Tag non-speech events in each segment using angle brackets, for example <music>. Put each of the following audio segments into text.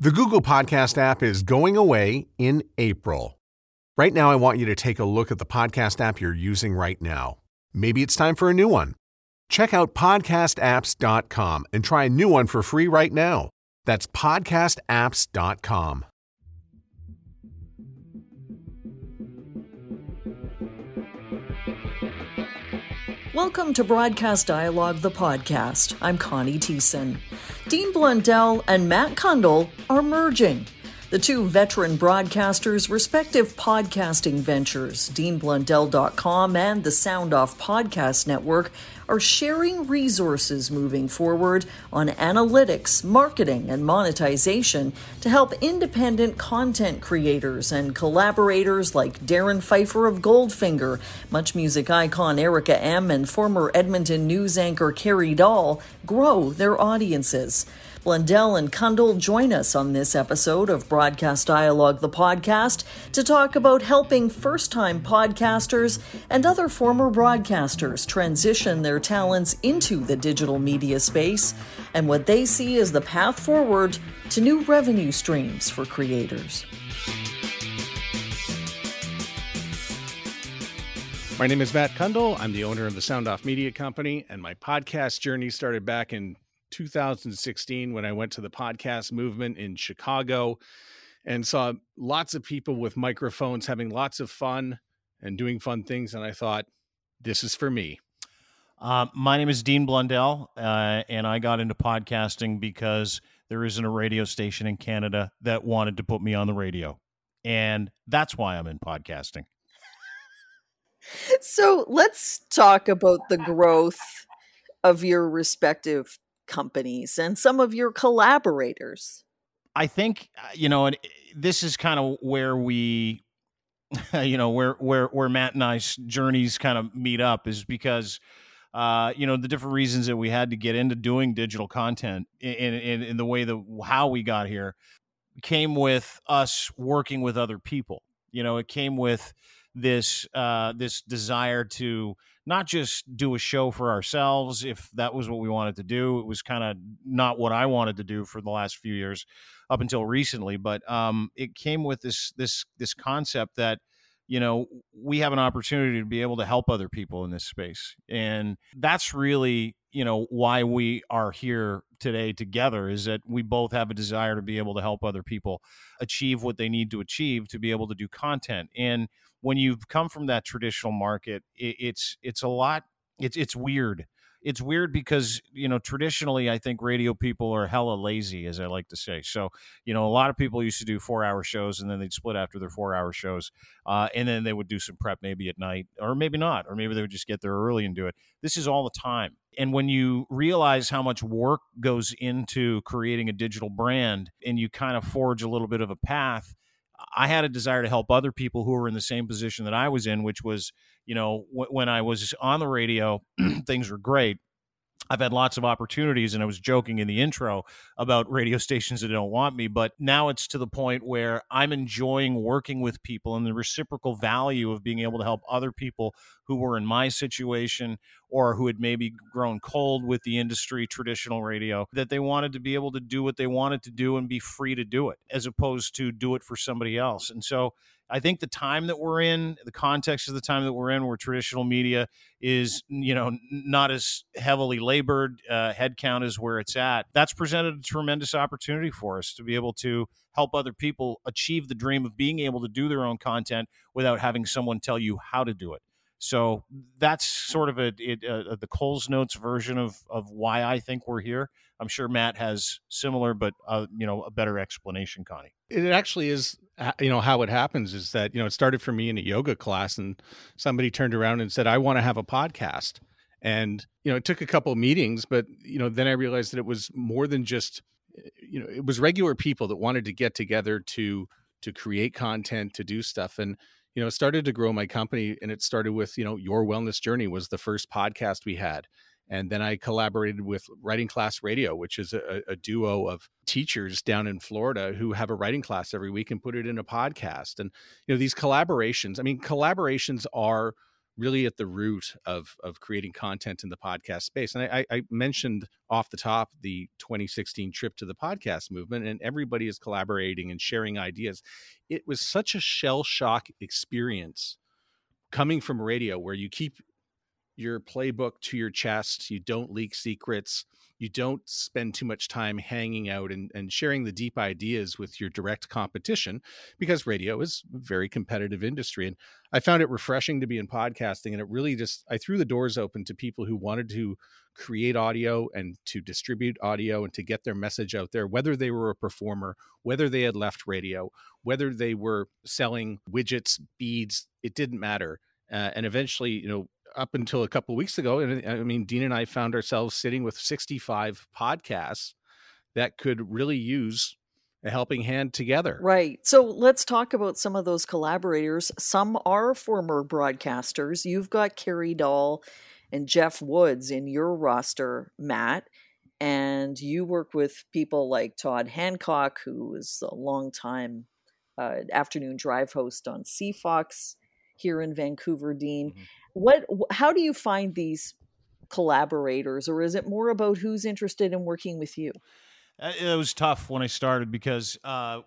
The Google Podcast app is going away in April. Right now, I want you to take a look at the podcast app you're using right now. Maybe it's time for a new one. Check out podcastapps.com and try a new one for free right now. That's podcastapps.com. Welcome to Broadcast Dialogue, the podcast. I'm Connie Thiessen. Dean Blundell and Matt Cundill are merging. The two veteran broadcasters' respective podcasting ventures, DeanBlundell.com and the Sound Off Podcast Network, are sharing resources moving forward on analytics, marketing, and monetization to help independent content creators and collaborators like Darrin Pfeiffer of Goldfinger, Much Music icon Erica M., and former Edmonton news anchor Carrie Doll grow their audiences. Blundell and Cundill join us on this episode of Broadcast Dialogue, the podcast, to talk about helping first time podcasters and other former broadcasters transition their talents into the digital media space and what they see as the path forward to new revenue streams for creators. My name is Matt Cundill. I'm the owner of the Sound Off Media Company, and my podcast journey started back in 2016 when I went to the podcast movement in Chicago and saw lots of people with microphones having lots of fun and doing fun things. And I thought, this is for me. Uh, my name is Dean Blundell, uh, and I got into podcasting because there isn't a radio station in Canada that wanted to put me on the radio. And that's why I'm in podcasting. So let's talk about the growth of your respective companies and some of your collaborators? I think uh, you know, and this is kind of where we, <laughs> you know, where where where Matt and I's journeys kind of meet up is because. Uh, you know the different reasons that we had to get into doing digital content in, in, in the way that how we got here came with us working with other people. You know, it came with this uh, this desire to not just do a show for ourselves if that was what we wanted to do it was kind of not what i wanted to do for the last few years up until recently but um, it came with this this this concept that you know we have an opportunity to be able to help other people in this space and that's really you know why we are here today together is that we both have a desire to be able to help other people achieve what they need to achieve to be able to do content and when you've come from that traditional market, it, it's it's a lot. It's it's weird. It's weird because you know traditionally I think radio people are hella lazy, as I like to say. So you know a lot of people used to do four hour shows and then they'd split after their four hour shows, uh, and then they would do some prep maybe at night or maybe not, or maybe they would just get there early and do it. This is all the time. And when you realize how much work goes into creating a digital brand and you kind of forge a little bit of a path, I had a desire to help other people who were in the same position that I was in, which was, you know, w- when I was on the radio, <clears throat> things were great. I've had lots of opportunities, and I was joking in the intro about radio <laughs> stations that don't want me. But now it's to the point where I'm enjoying working with people and the reciprocal value of being able to help other people who were in my situation or who had maybe grown cold with the industry, traditional radio, that they wanted to be able to do what they wanted to do and be free to do it, as opposed to do it for somebody else. And so I think the time that we're in, the context of the time that we're in, where traditional media is, you know, not as heavily labored, uh, headcount is where it's at. That's presented a tremendous opportunity for us to be able to help other people achieve the dream of being able to do their own content without having someone tell you how to do it. So that's sort of a, a, a, uh, uh, the Coles Notes version of of why I think we're here. I'm sure Matt has similar, but uh, you know, a better explanation, Connie. It actually is, you know, how it happens is that you know it started for me in a yoga class, and somebody turned around and said, "I want to have a podcast." And you know, it took a couple meetings, but you know, then I realized that it was more than just, uh, you know, it was regular people that wanted to get together to to create content, to do stuff, and you know, started to grow my company and it started with, you know, Your Wellness Journey was the first podcast we had. And then I collaborated with Writing Class Radio, which is a, a, duo of teachers down in Florida who have a writing class every week and put it in a podcast. And, you know, these collaborations, I mean, collaborations are really at the root of of creating content in the podcast space. And I, I, mentioned off the top the 2016 trip to the podcast movement, and everybody is collaborating and sharing ideas. It was such a shell shock experience coming from radio where you keep your playbook to your chest, you don't leak secrets, you don't spend too much time hanging out and, and sharing the deep ideas with your direct competition because radio is a very competitive industry. And I found it refreshing to be in podcasting. And it really just, I threw the doors open to people who wanted to create audio and to distribute audio and to get their message out there, whether they were a performer, whether they had left radio, whether they were selling widgets, beads, it didn't matter. Uh, and eventually, you know, up until a couple weeks ago, and I mean, Dean and I found ourselves sitting with 65 podcasts that could really use a helping hand together. Right. So let's talk about some of those collaborators. Some are former broadcasters. You've got Carrie Doll and Jeff Woods in your roster, Matt. And you work with people like Todd Hancock, who is a longtime uh, afternoon drive host on CFOX here in Vancouver, Dean. Mm-hmm. what how do you find these collaborators or is it more about who's interested in working with you? Uh, it was tough when i started because uh,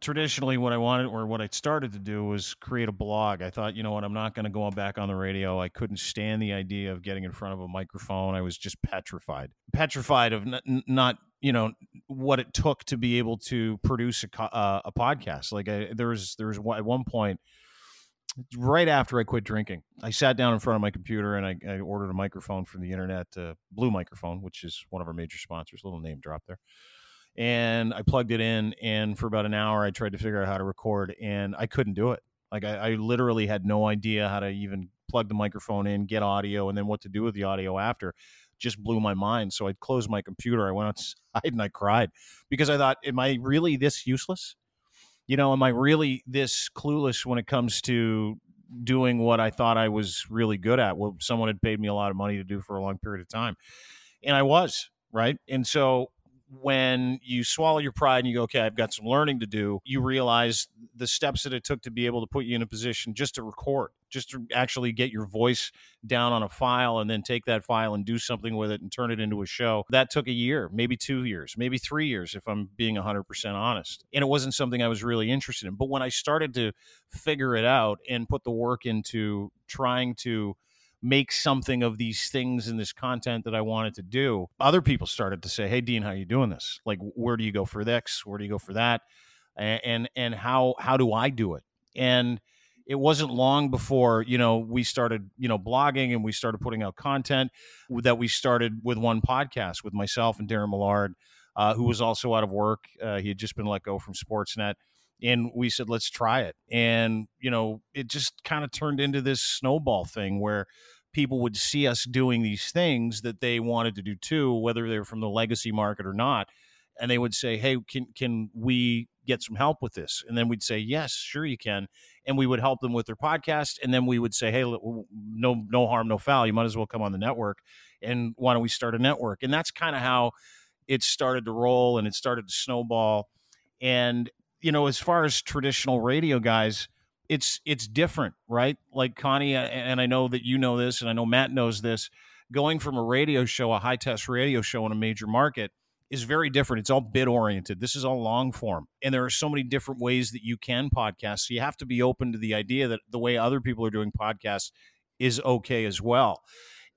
traditionally what i wanted or what i started to do was create a blog. I thought you know what? I'm not going to go back on the radio. I couldn't stand the idea of getting in front of a microphone. I was just petrified petrified of n- not you know what it took to be able to produce a, uh, a podcast. Like I, there was there was at one point right after I quit drinking. I sat down in front of my computer and I, I ordered a microphone from the internet, uh, Blue Microphone, which is one of our major sponsors. Little name drop there. And I plugged it in, and for about an hour, I tried to figure out how to record, and I couldn't do it. Like I, I literally had no idea how to even plug the microphone in, get audio, and then what to do with the audio after. Just blew my mind. So I closed my computer. I went outside <laughs> and I cried because I thought, "Am I really this useless?" You know, am I really this clueless when it comes to doing what I thought I was really good at? What someone had paid me a lot of money to do for a long period of time. And I was, right? And so when you swallow your pride and you go, okay, I've got some learning to do, you realize the steps that it took to be able to put you in a position just to record, just to actually get your voice down on a file and then take that file and do something with it and turn it into a show. That took a year, maybe two years, maybe three years, if I'm being 100% honest. And it wasn't something I was really interested in. But when I started to figure it out and put the work into trying to, make something of these things and this content that I wanted to do, other people started to say, "Hey, Dean, how are you doing this? Like, where do you go for this? Where do you go for that? And and, and how how do I do it?" And it wasn't long before you know we started you know blogging and we started putting out content that we started with one podcast with myself and Darren Millard, uh, who was also out of work. Uh, he had just been let go from Sportsnet and we said let's try it and you know it just kind of turned into this snowball thing where people would see us doing these things that they wanted to do too, whether they're from the legacy market or not. And they would say, Hey, can, can we get some help with this? And then we'd say, Yes, sure you can. And we would help them with their podcast. And then we would say, Hey, no, no harm, no foul. You might as well come on the network. And why don't we start a network? And that's kind of how it started to roll and it started to snowball. And, you know, as far as traditional radio guys, it's it's different, right? Like Connie, and I know that you know this, and I know Matt knows this. Going from a radio show, a high test radio show in a major market, is very different. It's all bit oriented. This is all long form, and there are so many different ways that you can podcast. So you have to be open to the idea that the way other people are doing podcasts is okay as well.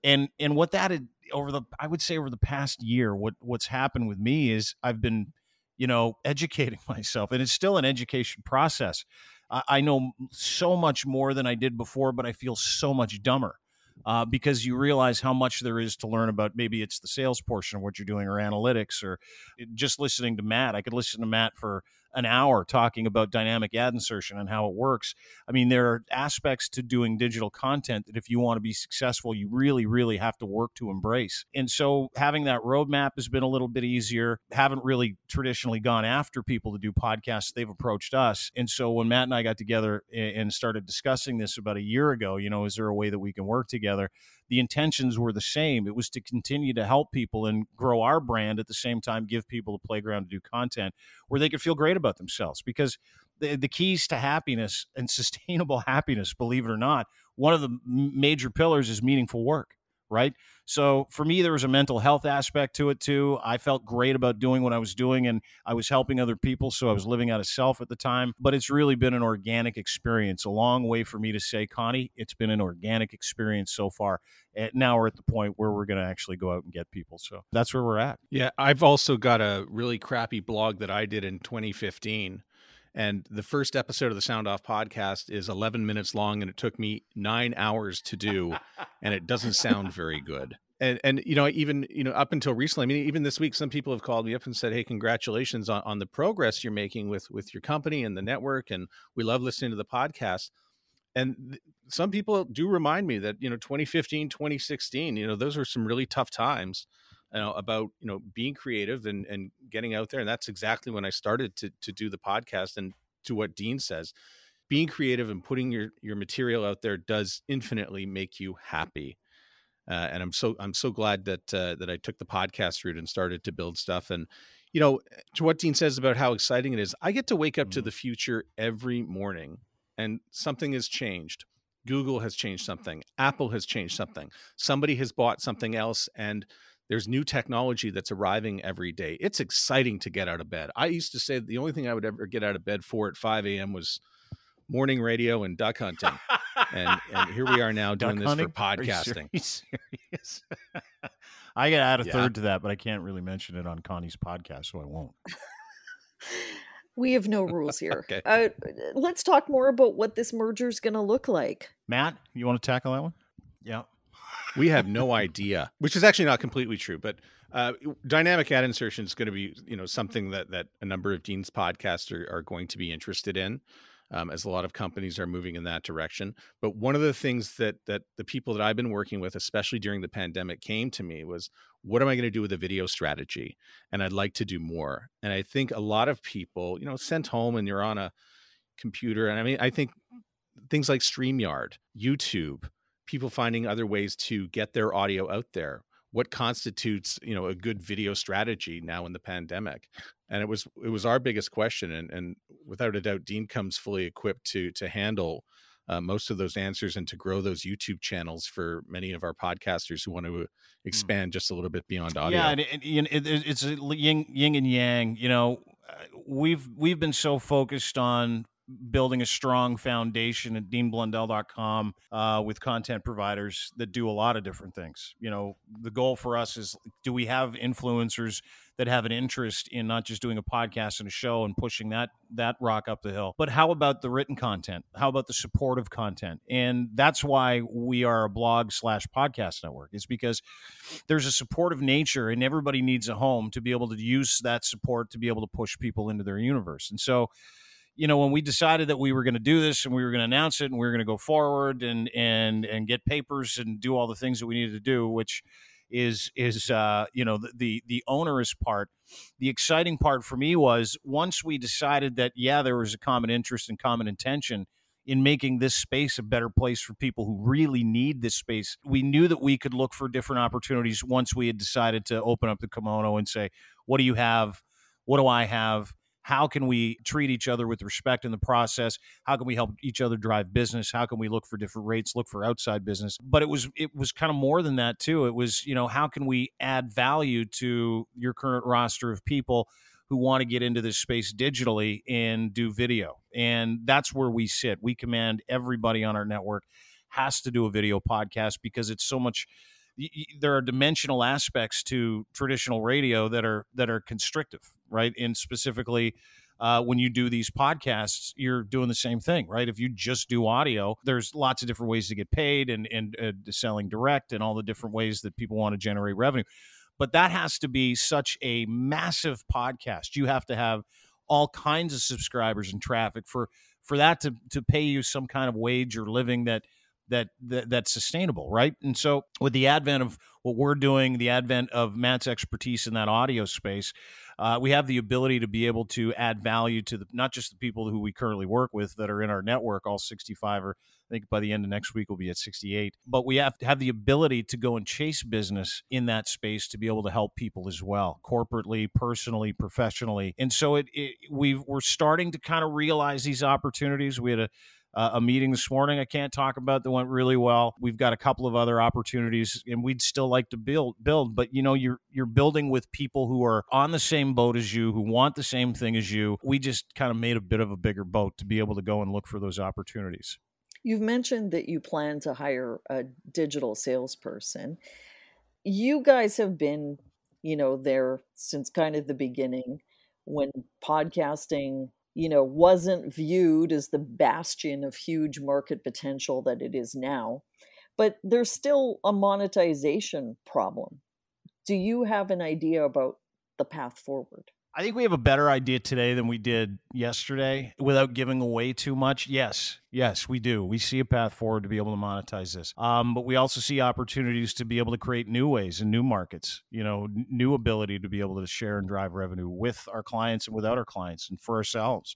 And and what that had, over the I would say over the past year, what what's happened with me is I've been you know <laughs> educating myself, and it's still an education process. I know so much more than I did before, but I feel so much dumber. Uh, because you realize how much there is to learn about maybe it's the sales portion of what you're doing or analytics or just listening to Matt. I could listen to Matt for an hour talking about dynamic ad insertion and how it works. I mean, there are aspects to doing digital content that if you want to be successful, you really, really have to work to embrace. And so having that roadmap has been a little bit easier. Haven't really traditionally gone after people to do podcasts. They've approached us. And so when Matt and I got together and started discussing this about a year ago, you know, is there a way that we can work together? the intentions were the same. It was to continue to help people and grow our brand at the same time, give people a playground to do content where they could feel great about themselves. Because the, the keys to happiness and <laughs> sustainable happiness, believe it or not, one of the major pillars is meaningful work, right? So for me, there was a mental health aspect to it too. I felt great about doing what I was doing and I was helping other people. So I was living out of self at the time. But it's really been an organic experience. A long way for me to say, Connie, it's been an organic experience so far. And now we're at the point where we're going to actually go out and get people. So that's where we're at. Yeah. I've also got a really crappy blog that I did in 2015 and the first episode of the Sound Off podcast is 11 minutes long, and it took me nine hours to do, and it doesn't sound very good. And and you know even you know up until recently, I mean even this week, some people have called me up and said, "Hey, congratulations on, on the progress you're making with with your company and the network, and we love listening to the podcast." And th- some people do remind me that you know 2015, 2016, you know those were some really tough times you know, about you know being creative and and getting out there and that's exactly when i started to to do the podcast and to what dean says being creative and putting your your material out there does infinitely make you happy. Uh, and i'm so i'm so glad that uh, that i took the podcast route and started to build stuff and you know to what dean says about how exciting it is i get to wake up mm-hmm. to the future every morning and something has changed. Google has changed something. Apple has changed something. Somebody has bought something else and there's new technology that's arriving every day. It's exciting to get out of bed. I used to say the only thing I would ever get out of bed for at 5 a.m. was morning radio and duck hunting. and, and here we are now <laughs> doing this for podcasting. <laughs> Are serious? <laughs> I got to add a yeah. third to that, but I can't really mention it on Connie's podcast, so I won't. we have no rules here. okay. uh, let's talk more about what this merger is going to look like. Matt, you want to tackle that one? Yeah we have no idea, <laughs> which is actually not completely true. But uh, dynamic ad insertion is going to be, you know, something that that a number of Dean's podcasts are, are going to be interested in, um, as a lot of companies are moving in that direction. But one of the things that that the people that I've been working with, especially during the pandemic, came to me was, what am I going to do with a video strategy? And I'd like to do more. And I think a lot of people, you know, sent home and you're on a computer, and I mean, I think things like StreamYard, YouTube, people finding other ways to get their audio out there. What constitutes you know a good video strategy now in the pandemic? And it was it was our biggest question and and without a doubt dean comes fully equipped to to handle uh, most of those answers and to grow those youtube channels for many of our podcasters who want to hmm. expand just a little bit beyond audio. yeah and, it, it, it's yin, yin and yang you know uh, we've we've been so focused on building a strong foundation at deanblundell.com uh, with content providers that do a lot of different things. You know, the goal for us is do we have influencers that have an interest in not just doing a podcast and a show and pushing that that rock up the hill, but how about the written content? How about the supportive content? And that's why we are a blog slash podcast network. Is because there's a supportive nature, and everybody needs a home to be able to use that support to be able to push people into their universe. And so you know, when we decided that we were going to do this and we were going to announce it and we were going to go forward and and and get papers and do all the things that we needed to do, which is is uh, you know the, the the onerous part. The exciting part for me was once we decided that yeah, there was a common interest and common intention in making this space a better place for people who really need this space. We knew that we could look for different opportunities once we had decided to open up the kimono and say, what do you have? What do I have? How can we treat each other with respect in the process? How can we help each other drive business? How can we look for different rates look for outside business? But it was it was kind of more than that too. It was you know how can we add value to your current roster of people who want to get into this space digitally and do video? And that's where we sit. We command everybody on our network has to do a video podcast because it's so much there are dimensional aspects to traditional radio that are that are constrictive, right? And specifically, uh, when you do these podcasts, you're doing the same thing, right? If you just do audio, there's lots of different ways to get paid and and uh, selling direct and all the different ways that people want to generate revenue. But that has to be such a massive podcast. You have to have all kinds of subscribers and traffic for for that to to pay you some kind of wage or living that that, that that's sustainable, right? And so with the advent of what we're doing, the advent of Matt's expertise in that audio space, uh, we have the ability to be able to add value to the not just the people who we currently work with that are in our network, all 65 or I think by the end of next week we'll be at 68. But we have to have the ability to go and chase business in that space to be able to help people as well, corporately, personally, professionally. And so it, it we we're starting to kind of realize these opportunities. We had a uh, a meeting this morning I can't talk about that went really well. We've got a couple of other opportunities and we'd still like to build build, but you know you're you're building with people who are on the same boat as you, who want the same thing as you. We just kind of made a bit of a bigger boat to be able to go and look for those opportunities. You've mentioned that you plan to hire a digital salesperson. You guys have been, you know, there since kind of the beginning when podcasting, you know, wasn't viewed as the bastion of huge market potential that it is now. But there's still a monetization problem. Do you have an idea about the path forward? I think we have a better idea today than we did yesterday without giving away too much. Yes, yes, we do. We see a path forward to be able to monetize this. Um, but we also see opportunities to be able to create new ways and new markets, you know, n- new ability to be able to share and drive revenue with our clients and without our clients and for ourselves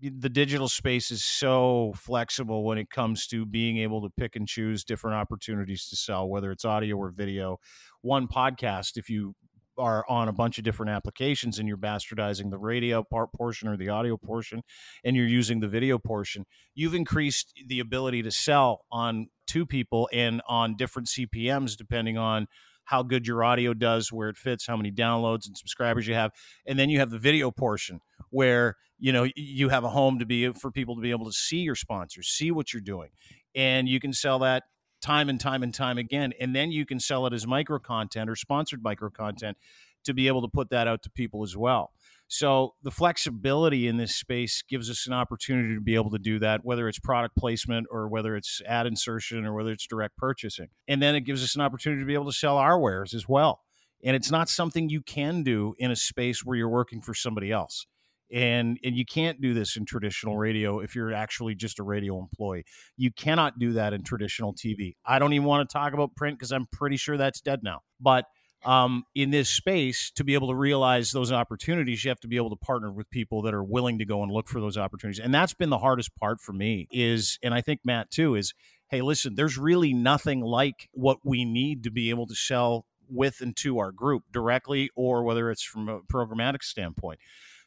the digital space is so flexible when it comes to being able to pick and choose different opportunities to sell, whether it's audio or video. One podcast, if you are on a bunch of different applications and you're bastardizing the radio part portion or the audio portion and you're using the video portion you've increased the ability to sell on two people and on different cpms depending on how good your audio does where it fits how many downloads and subscribers you have. And then you have the video portion where you know you have a home to be for people to be able to see your sponsors see what you're doing. And you can sell that time and time and time again. And then you can sell it as micro content or sponsored micro content to be able to put that out to people as well. So the flexibility in this space gives us an opportunity to be able to do that, whether it's product placement or whether it's ad insertion or whether it's direct purchasing. And then it gives us an opportunity to be able to sell our wares as well. And it's not something you can do in a space where you're working for somebody else and and you can't do this in traditional radio if you're actually just a radio employee. You cannot do that in traditional tv i don't even want to talk about print because i'm pretty sure that's dead now. But um, in this space to be able to realize those opportunities you have to be able to partner with people that are willing to go and look for those opportunities. And that's been the hardest part for me is and i think matt too is hey listen there's really nothing like what we need to be able to sell with and to our group directly or whether it's from a programmatic standpoint.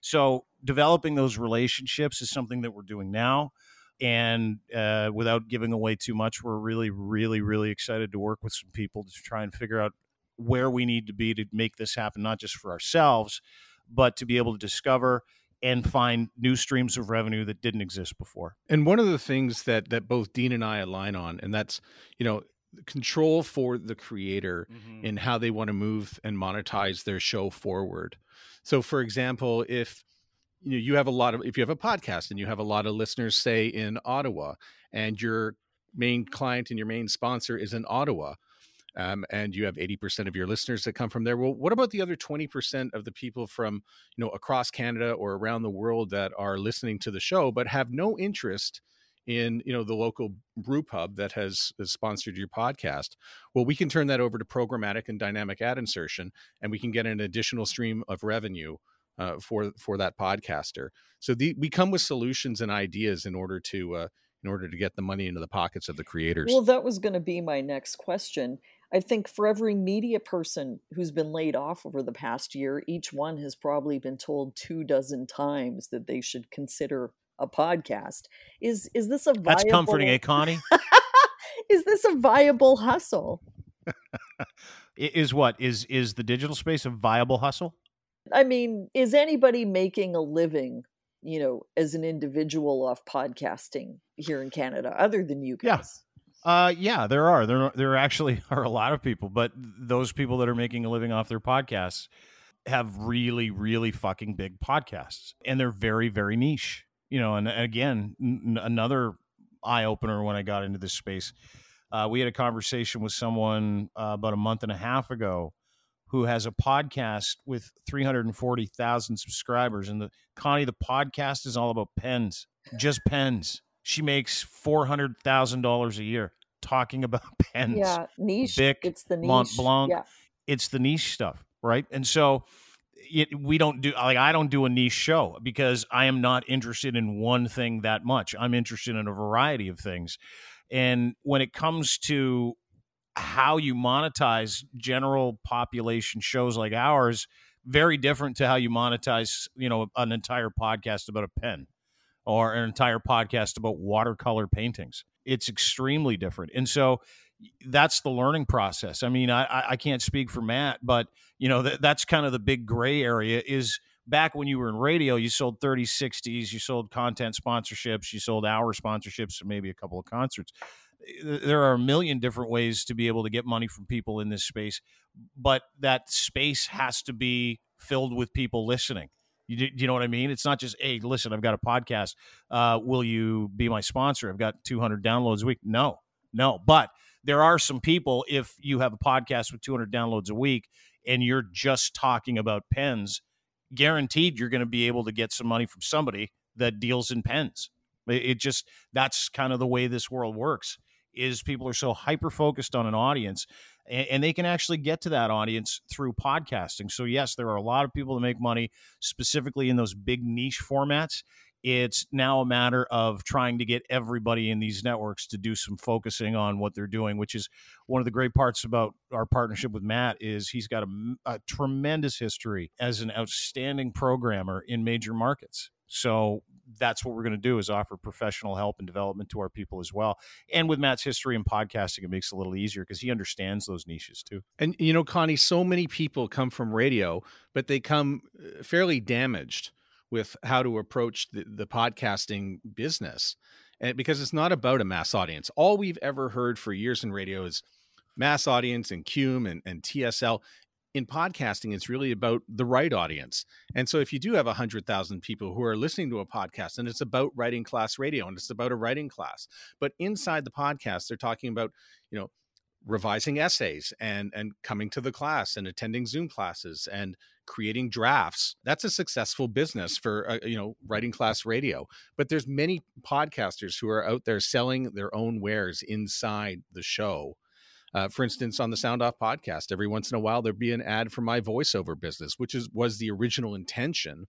So developing those relationships is something that we're doing now. And uh, without giving away too much, we're really, really, really excited to work with some people to try and figure out where we need to be to make this happen, not just for ourselves, but to be able to discover and find new streams of revenue that didn't exist before. And one of the things that that both Dean and I align on, and that's you know control for the creator mm-hmm. in how they want to move and monetize their show forward. So, for example, if you know you have a lot of if you have a podcast and you have a lot of listeners, say in Ottawa, and your main client and your main sponsor is in Ottawa, um, and you have 80% of your listeners that come from there well what about the other 20% of the people from you know across canada or around the world that are listening to the show but have no interest in you know the local brew pub that has, has, sponsored your podcast? Well we can turn that over to programmatic and dynamic ad insertion and we can get an additional stream of revenue uh, for for that podcaster so the, we come with solutions and ideas in order to uh, in order to get the money into the pockets of the creators well that was going to be my next question I think for every media person who's been laid off over the past year, each one has probably been told two dozen times that they should consider a podcast. Is is this a viable... That's comforting, eh, Connie? <laughs> is this a viable hustle? <laughs> is what is is the digital space a viable hustle? I mean, is anybody making a living, you know, as an individual off podcasting here in Canada, other than you guys? Yeah. Uh, yeah, there are. There, there actually <laughs> are a lot of people, but those people that are making a living off their podcasts have really, really fucking big podcasts, and they're very, very niche you know, and again, n- another eye opener when I got into this space. Uh, we had a conversation with someone uh, about a month and a half ago who has a podcast with 340,000 subscribers. And the Connie, the podcast is all about pens, just pens. She makes $400,000 a year talking about <laughs> pens. Yeah, niche. Bic, it's the niche. Mont Blanc. Yeah. It's the niche stuff, right? And so it, we don't do like I don't do a niche show because I am not interested in one thing that much. I'm interested in a variety of things. And when it comes to how you monetize general population shows like ours, very different to how you monetize, you know, an entire podcast about a pen or an entire podcast about watercolor paintings. It's extremely different. And so that's the learning process. I mean, I, I can't speak for Matt, but you know, th- that's kind of the big gray area is back when you were in radio, you sold 30, 60s, you sold content sponsorships, you sold hour sponsorships, and maybe a couple of concerts. There are a million different ways to be able to get money from people in this space, but that space has to be filled with people listening. You, you know what I mean? It's not just, hey, listen, I've got a podcast. Uh, will you be my sponsor? I've got 200 downloads a week. No, no. But there are some people, if you have a podcast with 200 downloads a week and you're just talking about pens, guaranteed you're going to be able to get some money from somebody that deals in pens. It just, that's kind of the way this world works is people are so hyper focused on an audience and, and, they can actually get to that audience through podcasting. So yes, there are a lot of people that make money specifically in those big niche formats. It's now a matter of trying to get everybody in these networks to do some focusing on what they're doing, which is one of the great parts about our partnership with Matt is he's got a, a tremendous history as an outstanding programmer in major markets. So that's what we're going to do is offer professional help and development to our people as well. And with Matt's history in podcasting, it makes it a little easier because he understands those niches too. And you know, Connie, so many people come from radio, but they come uh, fairly damaged with how to approach the, the podcasting business. And because it's not about a mass audience. All we've ever heard for years in radio is mass audience and Cume and, and TSL in podcasting, it's really about the right audience. And so if you do have 100,000 people who are listening to a podcast and it's about writing class radio and it's about a writing class, but inside the podcast, they're talking about, you know, revising essays and and coming to the class and attending zoom classes and creating drafts. That's a successful business for uh, you know writing class radio. But there's many podcasters who are out there selling their own wares inside the show uh, for instance, on the Sound Off podcast, every once in a while there'd be an ad for my voiceover business, which is was the original intention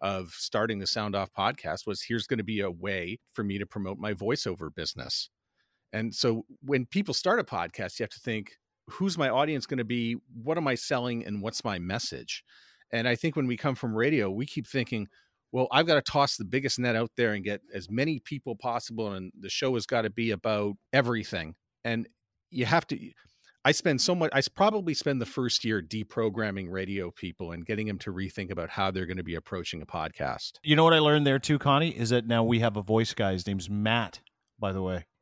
of starting the Sound Off podcast. Was here's going to be a way for me to promote my voiceover business. And so when people start a podcast, you have to think, who's my audience going to be? What am I selling? And what's my message? And I think when we come from radio, we keep thinking, well, I've got to toss the biggest net out there and get as many people possible. And the show has got to be about everything. And you have to I spend so much I probably spend the first year deprogramming radio people and getting them to rethink about how they're going to be approaching a podcast. You know what I learned there too, Connie, is that now we have a voice guy. His name's Matt, by the way. <laughs>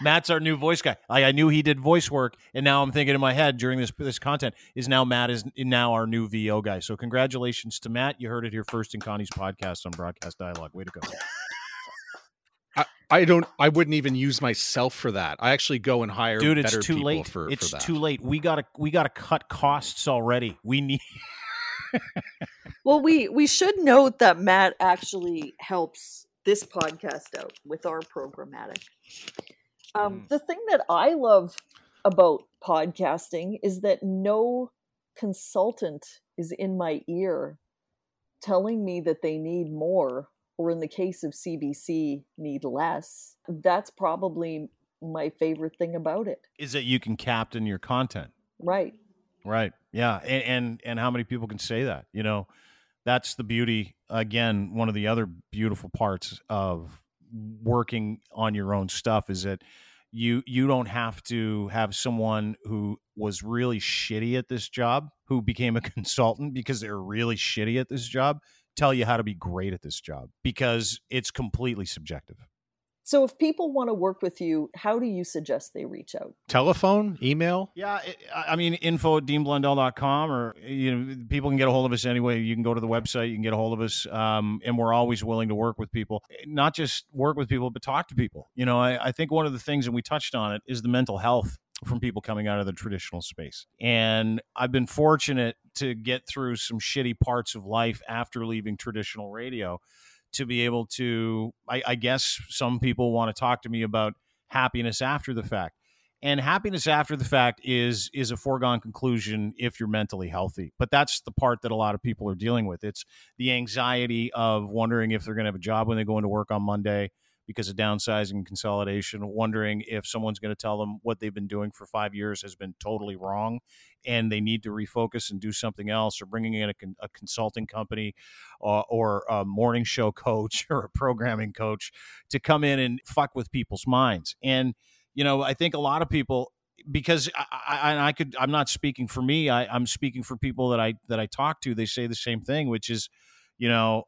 Matt's our new voice guy. I, I, knew he did voice work, and now I'm thinking in my head during this this content is now Matt is now our new VO guy. So congratulations to Matt. You heard it here first in Connie's podcast on Broadcast Dialogue. Way to go. I don't. I wouldn't even use myself for that. I actually go and hire. Dude, it's too late. For, it's for too late. We gotta we gotta cut costs already. We need. <laughs> well, we we should note that Matt actually helps this podcast out with our programmatic. Um, mm. The thing that I love about podcasting is that no consultant is in my ear telling me that they need more or in the case of CBC, need less. That's probably my favorite thing about it. Is that you can captain your content. Right. Right. Yeah. And, and and how many people can say that? You know, that's the beauty. Again, one of the other beautiful parts of working on your own stuff is that you you don't have to have someone who was really shitty at this job who became a <laughs> consultant because they're really shitty at this job tell you how to be great at this job because it's completely subjective. So, if people want to work with you, how do you suggest they reach out? Telephone, email? Yeah, I mean, info at deanblundell.com, or you know, people can get a hold of us anyway. You can go to the website, you can get a hold of us, um, and we're always willing to work with people. Not just work with people, but talk to people. You know, I, I think one of the things, and we touched on it, is the mental health from people coming out of the traditional space. And I've been fortunate to get through some shitty parts of life after leaving traditional radio to be able to, I, I guess some people want to talk to me about happiness after the fact. And happiness after the fact is is a foregone conclusion if you're mentally healthy. But that's the part that a lot of people are dealing with. It's the anxiety of wondering if they're going to have a job when they go into work on Monday because of downsizing and consolidation, wondering if someone's going to tell them what they've been doing for five years has been totally wrong and they need to refocus and do something else, or bringing in a, a consulting company uh, or a morning show coach <laughs> or a programming coach to come in and fuck with people's minds. And, you know, I think a lot of people because I, I, I, could I'm not speaking for me I, I'm speaking for people that I that I talk to they say the same thing which is you know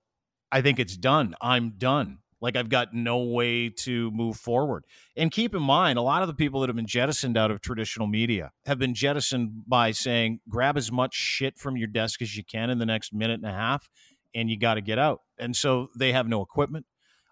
I think it's done I'm done like I've got no way to move forward. And keep in mind, a lot of the people that have been jettisoned out of traditional media have been jettisoned by saying, grab as much shit from your desk as you can in the next minute and a half, and you got to get out. And so they have no equipment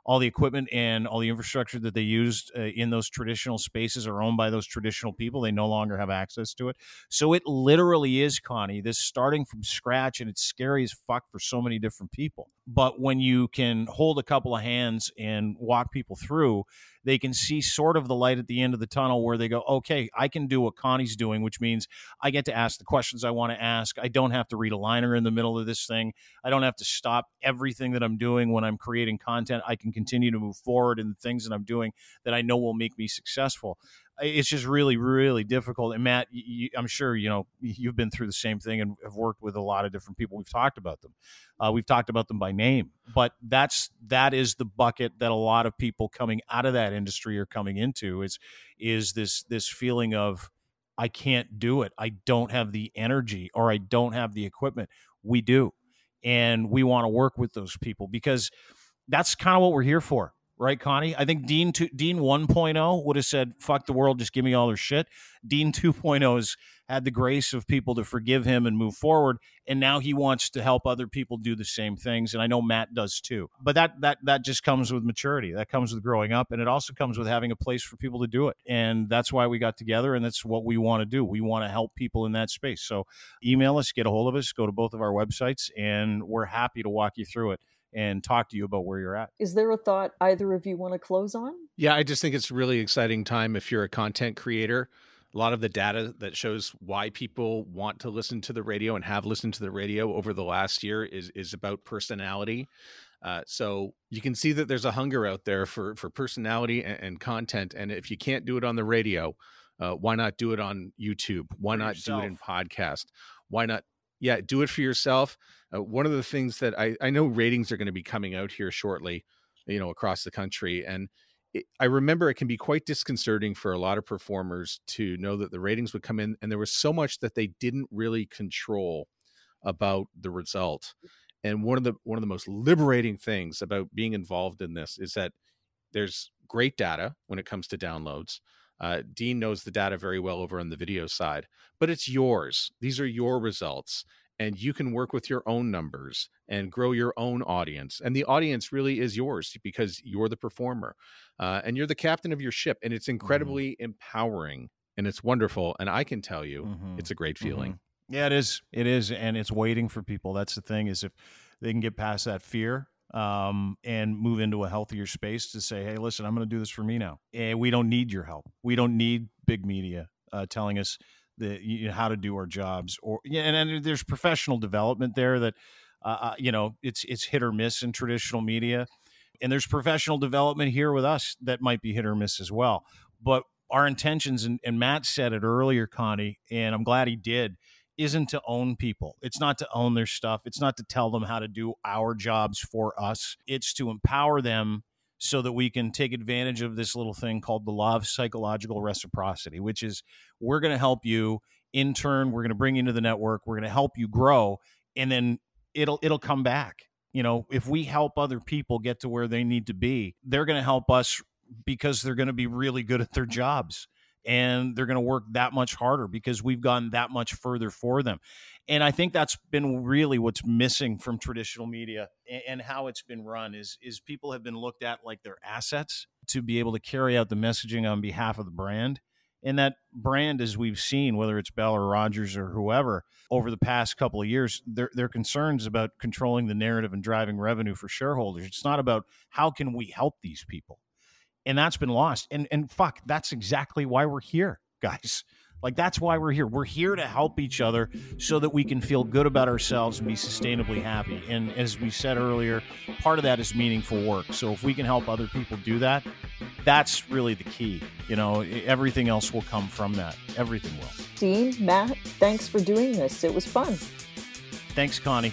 all the equipment and all the infrastructure that they used uh, in those traditional spaces are owned by those traditional people. They no longer have access to it. So it literally is, Connie, this starting from scratch, and it's scary as fuck for so many different people. But when you can hold a couple of hands and walk people through, they can see sort of the light at the end of the tunnel where they go, okay, I can do what Connie's doing, which means I get to ask the questions I want to ask. I don't have to read a liner in the middle of this thing. I don't have to stop everything that I'm doing when I'm creating content. I can continue to move forward in the things that I'm doing that I know will make me successful it's just really really difficult and matt you, i'm sure you know you've been through the same thing and have worked with a lot of different people. We've talked about them. Uh, we've talked about them by name but that's that is the bucket that a lot of people coming out of that industry are coming into is is this this feeling of i can't do it. I don't have the energy or i don't have the equipment. We do and we want to work with those people because that's kind of what we're here for right, Connie? I think Dean two, Dean 1.0 would have said, "Fuck the world, just give me all their shit." Dean 2.0 has had the grace of people to forgive him and move forward, and now he wants to help other people do the same things. And I know Matt does too. But that that that just comes with maturity. That comes with growing up, and it also comes with having a place for people to do it. And that's why we got together, and that's what we want to do. We want to help people in that space. So email us, get a hold of us, go to both of our websites, and we're happy to walk you through it and talk to you about where you're at. Is there a thought either of you want to close on? Yeah, I just think it's a really exciting time if you're a content creator. A lot of the data that shows why people want to listen to the radio and have listened to the radio over the last year is is about personality. Uh, so you can see that there's a hunger out there for for personality and, and content. And if you can't do it on the radio, uh, why not do it on YouTube? Why not yourself. do it in podcast? Why not yeah, do it for yourself. Uh, one of the things that I, I know ratings are going to be coming out here shortly, you know, across the country. And it, I remember it can be quite disconcerting for a lot of performers to know that the ratings would come in and there was so much that they didn't really control about the result. And one of the one of the most liberating things about being involved in this is that there's great data when it comes to downloads. Uh, Dean knows the data very well over on the video side, but it's yours. These are your results. And you can work with your own numbers and grow your own audience. And the audience really is yours because you're the performer uh, and you're the captain of your ship. And it's mm-hmm. incredibly mm-hmm. empowering and it's wonderful. And I can tell you, mm-hmm. it's a great feeling. Mm-hmm. Yeah, it is. It is. And it's waiting for people. That's the thing is if they can get past that fear um, and move into a healthier space to say, hey, listen, I'm going to do this for me now. And we don't need your help. We don't need big media uh, telling us the, you know, how to do our jobs. Or yeah, and, and there's professional development there that uh, uh, you know it's it's hit or miss in traditional media, and there's professional development here with us that might be hit or miss as well. But our intentions, and, and Matt said it earlier, Connie, and I'm glad he did isn't to own people. It's not to own their stuff. It's not to tell them how to do our jobs for us. It's to empower them so that we can take advantage of this little thing called the law of psychological reciprocity, which is we're going to help you. In turn, we're going to bring you into the network. We're going to help you grow, and then it'll it'll come back. You know, if we help other people get to where they need to be, they're going to help us because they're going to be really good at their jobs and they're going to work that much harder because we've gone that much further for them. And I think that's been really what's missing from traditional media and how it's been run is is people have been looked at like their assets to be able to carry out the messaging on behalf of the brand. And that brand, as we've seen, whether it's Bell or Rogers or whoever, over the past couple of years, their their concerns about controlling the narrative and driving revenue for shareholders. It's not about how can we help these people and that's been lost. And and fuck, that's exactly why we're here. guys. Like that's why we're here. We're here to help each other so that we can feel good about ourselves and be sustainably happy. And as we said earlier, part of that is meaningful work. So if we can help other people do that, that's really the key. You know, everything else will come from that. Everything will. Dean, Matt, thanks for doing this. It was fun. Thanks, Connie.